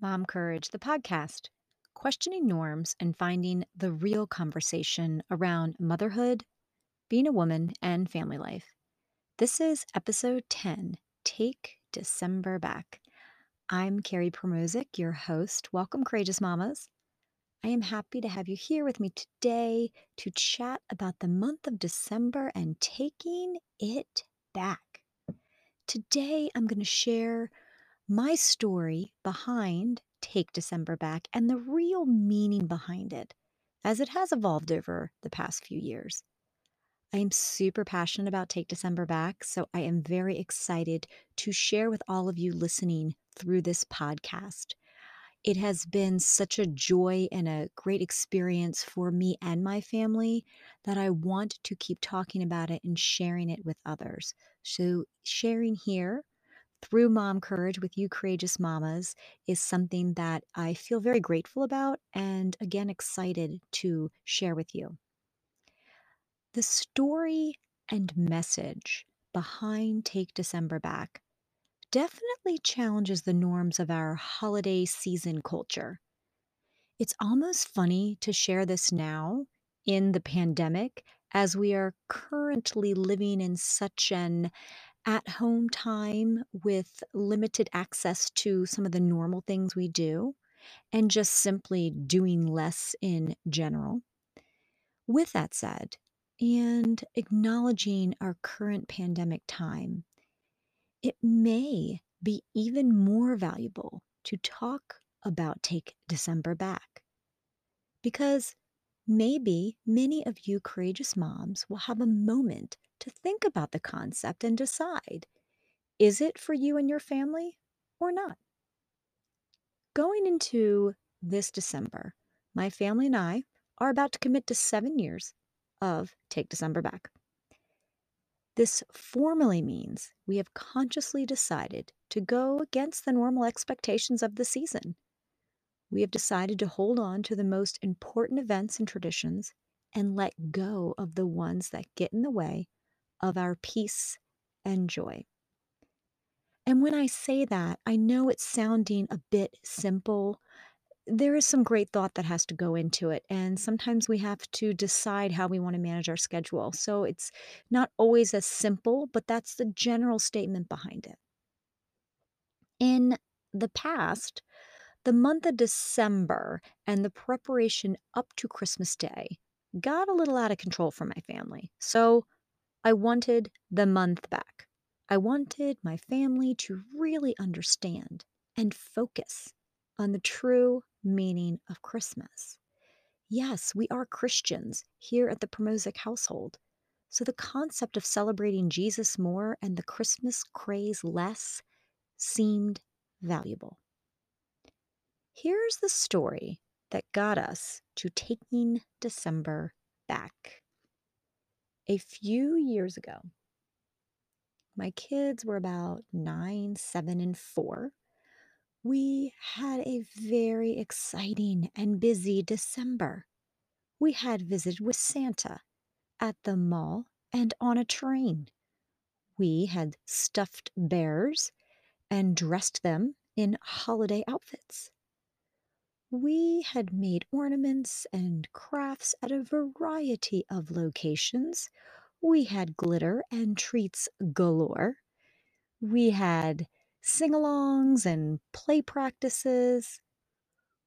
Mom Courage, the podcast, questioning norms and finding the real conversation around motherhood, being a woman, and family life. This is episode 10 Take December Back. I'm Kari Promozic, your host. Welcome, Courageous Mamas. I am happy to have you here with me today to chat about the month of December and taking it back. Today, I'm going to share my story behind Take December Back and the real meaning behind it, as it has evolved over the past few years. I am super passionate about Take December Back, so I am very excited to share with all of you listening through this podcast. It has been such a joy and a great experience for me and my family that I want to keep talking about it and sharing it with others. So, sharing here through Mom Courage with you courageous mamas is something that I feel very grateful about and again excited to share with you. The story and message behind Take December Back definitely challenges the norms of our holiday season culture. It's almost funny to share this now in the pandemic as we are currently living in such an at home time with limited access to some of the normal things we do and just simply doing less in general. With that said, and acknowledging our current pandemic time, it may be even more valuable to talk about Take December Back. Because maybe many of you courageous moms will have a moment to think about the concept and decide is it for you and your family or not? Going into this December, my family and I are about to commit to seven years of Take December Back. This formally means we have consciously decided to go against the normal expectations of the season. We have decided to hold on to the most important events and traditions and let go of the ones that get in the way of our peace and joy. And when I say that, I know it's sounding a bit simple. There is some great thought that has to go into it. And sometimes we have to decide how we want to manage our schedule. So it's not always as simple, but that's the general statement behind it. In the past, the month of December and the preparation up to Christmas Day got a little out of control for my family. So I wanted the month back. I wanted my family to really understand and focus on the true meaning of Christmas. Yes, we are Christians here at the Promozic household. So the concept of celebrating Jesus more and the Christmas craze less seemed valuable. Here's the story that got us to taking December back a few years ago, my kids were about nine, seven, and four. We had a very exciting and busy December. We had visited with Santa at the mall and on a train. We had stuffed bears and dressed them in holiday outfits. We had made ornaments and crafts at a variety of locations. We had glitter and treats galore. We had sing alongs and play practices.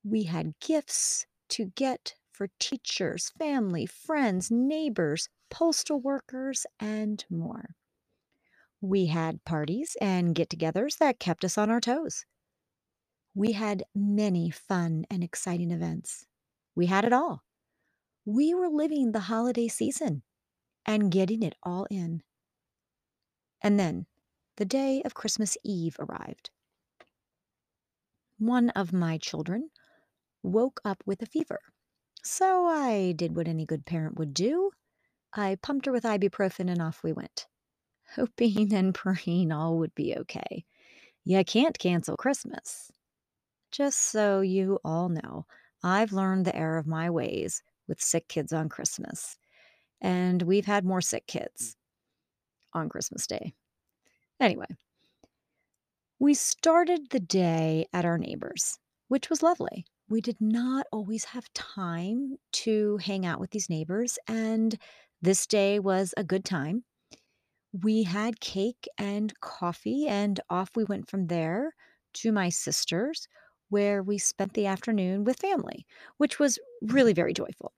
We had gifts to get for teachers, family, friends, neighbors, postal workers, and more. We had parties and get togethers that kept us on our toes. We had many fun and exciting events. We had it all. We were living the holiday season and getting it all in. And then the day of Christmas Eve arrived. One of my children woke up with a fever. So I did what any good parent would do. I pumped her with ibuprofen and off we went, hoping and praying all would be okay. You can't cancel Christmas. Just so you all know, I've learned the error of my ways with sick kids on Christmas. And we've had more sick kids on Christmas Day. Anyway, we started the day at our neighbors. which was lovely. We did not always have time to hang out with these neighbors, and this day was a good time. We had cake and coffee, and off we went from there to my sister's, where we spent the afternoon with family, which was mm-hmm. really very joyful.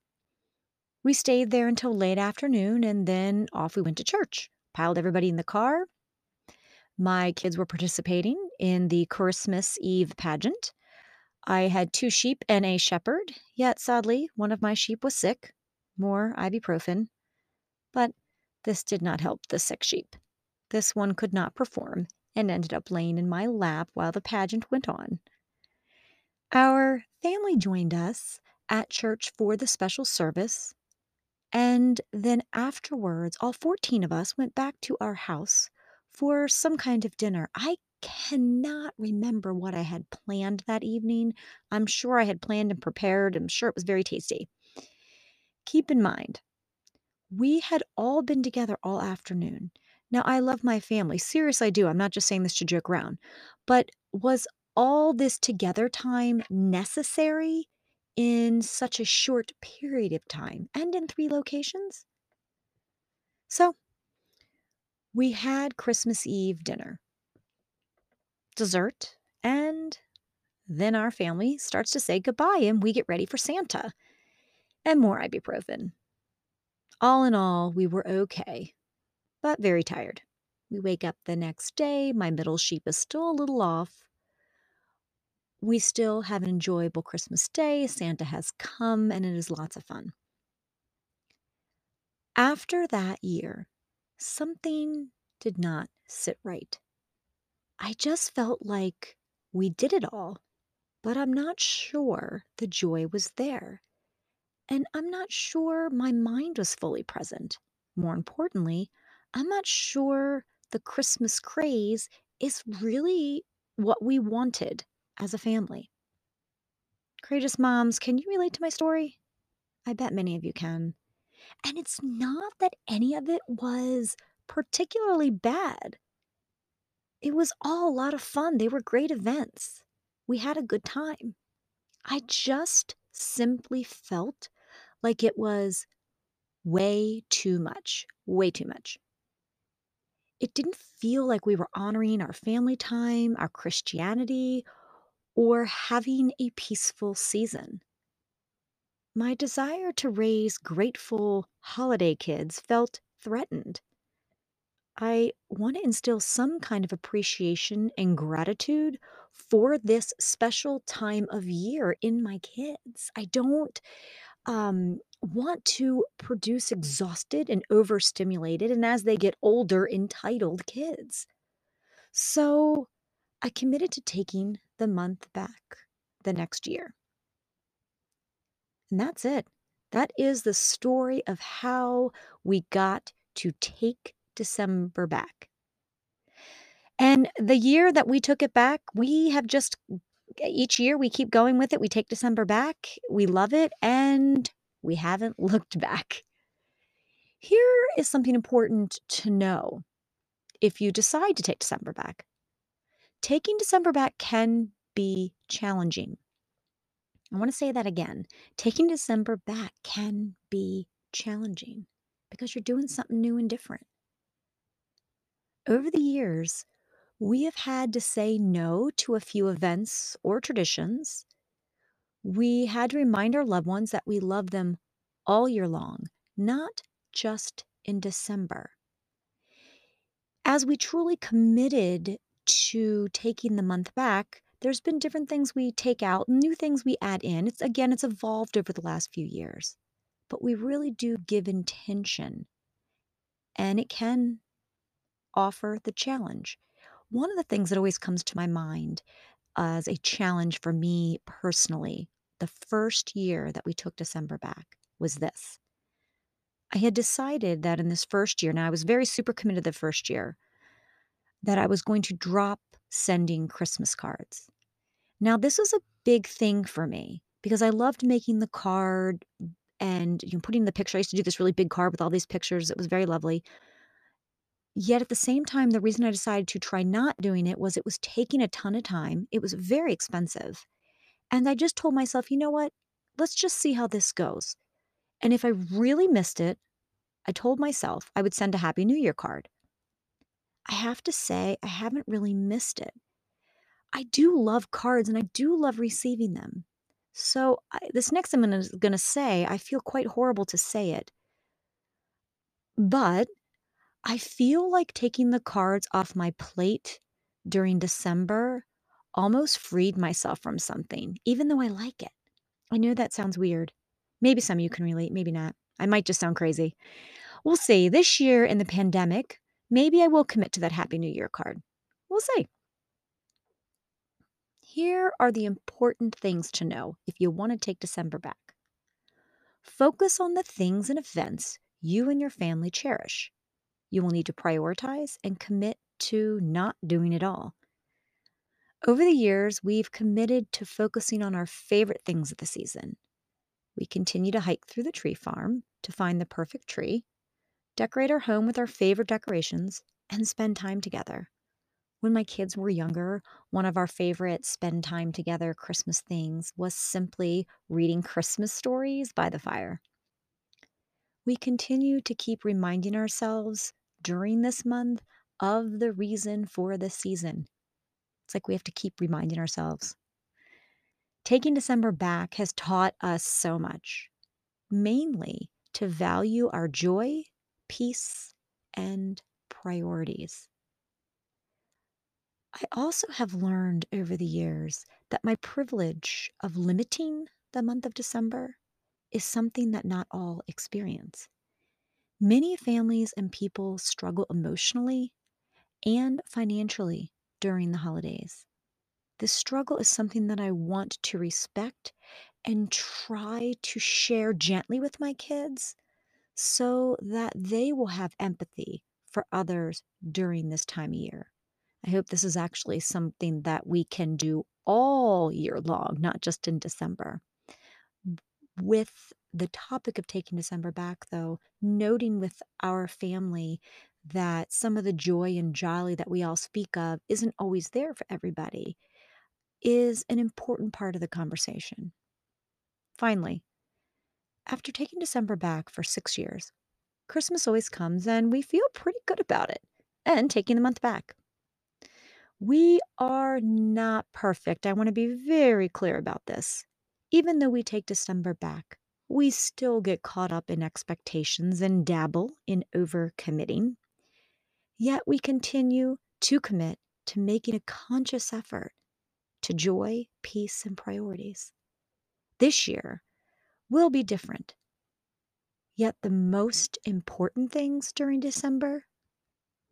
We stayed there until late afternoon, and then off we went to church. Piled everybody in the car. My kids were participating in the Christmas Eve pageant. I had two sheep and a shepherd, yet sadly, one of my sheep was sick. More ibuprofen. But this did not help the sick sheep. This one could not perform and ended up laying in my lap while the pageant went on. Our family joined us at church for the special service, and then afterwards, all 14 of us went back to our house for some kind of dinner. I cannot remember what I had planned that evening. I'm sure I had planned and prepared. I'm sure it was very tasty. Keep in mind, we had all been together all afternoon. Now, I love my family. Seriously, I do. I'm not just saying this to joke around. But was all this together time necessary in such a short period of time and in three locations? So, we had Christmas Eve dinner, dessert, and then our family starts to say goodbye and we get ready for Santa and more ibuprofen. All in all, we were okay, but very tired. We wake up the next day. My middle sheep is still a little off. We still have an enjoyable Christmas day. Santa has come and it is lots of fun. After that year, something did not sit right. I just felt like we did it all, but I'm not sure the joy was there. And I'm not sure my mind was fully present. More importantly, I'm not sure the Christmas craze is really what we wanted as a family. Courageous moms, can you relate to my story? I bet many of you can. And it's not that any of it was particularly bad. It was all a lot of fun. They were great events. We had a good time. I just simply felt like it was way too much, way too much. It didn't feel like we were honoring our family time, our Christianity, or having a peaceful season. My desire to raise grateful holiday kids felt threatened. I want to instill some kind of appreciation and gratitude for this special time of year in my kids. I don't um, want to produce exhausted and overstimulated, and as they get older, entitled kids. So I committed to taking the month back the next year. And that's it. That is the story of how we got to take December back. And the year that we took it back, we have just each year we keep going with it. We take December back. We love it and we haven't looked back. Here is something important to know if you decide to take December back. Taking December back can be challenging. I want to say that again. Taking December back can be challenging because you're doing something new and different. Over the years, we have had to say no to a few events or traditions. We had to remind our loved ones that we love them all year long, not just in December. As we truly committed to taking the month back, there's been different things we take out, new things we add in. It's again, it's evolved over the last few years. But we really do give intention. And it can offer the challenge. One of the things that always comes to my mind as a challenge for me personally, the first year that we took December back was this. I had decided that in this first year, now I was very super committed the first year, that I was going to drop sending Christmas cards. Now, this was a big thing for me because I loved making the card and you know, putting the picture. I used to do this really big card with all these pictures. It was very lovely. Yet at the same time, the reason I decided to try not doing it was it was taking a ton of time. It was very expensive. And I just told myself, you know what? Let's just see how this goes. And if I really missed it, I told myself I would send a Happy New Year card. I have to say, I haven't really missed it. I do love cards and I do love receiving them. So, I, this next I'm going to say, I feel quite horrible to say it. But I feel like taking the cards off my plate during December almost freed myself from something, even though I like it. I know that sounds weird. Maybe some of you can relate, maybe not. I might just sound crazy. We'll see. This year in the pandemic, maybe I will commit to that Happy New Year card. We'll see. Here are the important things to know if you want to take December back. Focus on the things and events you and your family cherish. You will need to prioritize and commit to not doing it all. Over the years, we've committed to focusing on our favorite things of the season. We continue to hike through the tree farm to find the perfect tree, decorate our home with our favorite decorations, and spend time together. When my kids were younger, one of our favorite spend time together Christmas things was simply reading Christmas stories by the fire. We continue to keep reminding ourselves during this month of the reason for the season. It's like we have to keep reminding ourselves. Taking December back has taught us so much, mainly to value our joy, peace, and priorities. I also have learned over the years that my privilege of limiting the month of December is something that not all experience. Many families and people struggle emotionally and financially during the holidays. This struggle is something that I want to respect and try to share gently with my kids so that they will have empathy for others during this time of year. I hope this is actually something that we can do all year long, not just in December. With the topic of taking December back, though, noting with our family that some of the joy and jolly that we all speak of isn't always there for everybody is an important part of the conversation. Finally, after taking December back for six years, Christmas always comes and we feel pretty good about it and taking the month back. We are not perfect. I want to be very clear about this. Even though we take December back, we still get caught up in expectations and dabble in overcommitting. Yet we continue to commit to making a conscious effort to joy, peace, and priorities. This year will be different. Yet the most important things during December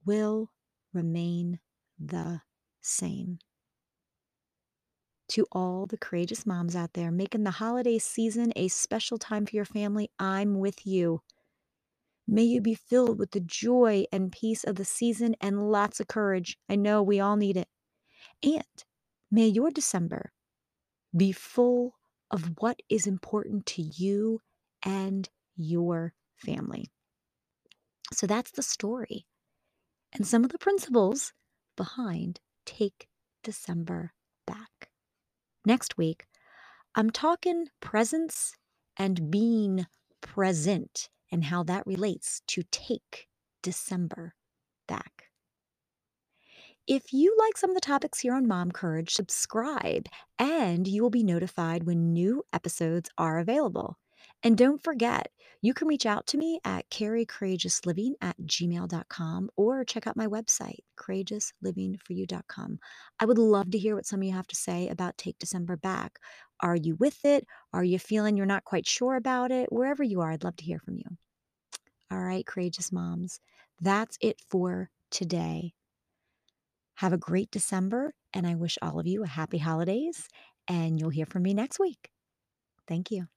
will remain the same. To all the courageous moms out there making the holiday season a special time for your family, I'm with you. May you be filled with the joy and peace of the season and lots of courage. I know we all need it. And may your December be full of what is important to you and your family. So that's the story and some of the principles behind take December back. Next week, I'm talking presence and being present and how that relates to take December back. If you like some of the topics here on Mom Courage, subscribe and you will be notified when new episodes are available. And don't forget, you can reach out to me at karicourageousliving at gmail.com or check out my website, courageouslivingforyou.com. I would love to hear what some of you have to say about Take December Back. Are you with it? Are you feeling you're not quite sure about it? Wherever you are, I'd love to hear from you. All right, courageous moms, that's it for today. Have a great December, and I wish all of you a happy holidays, and you'll hear from me next week. Thank you.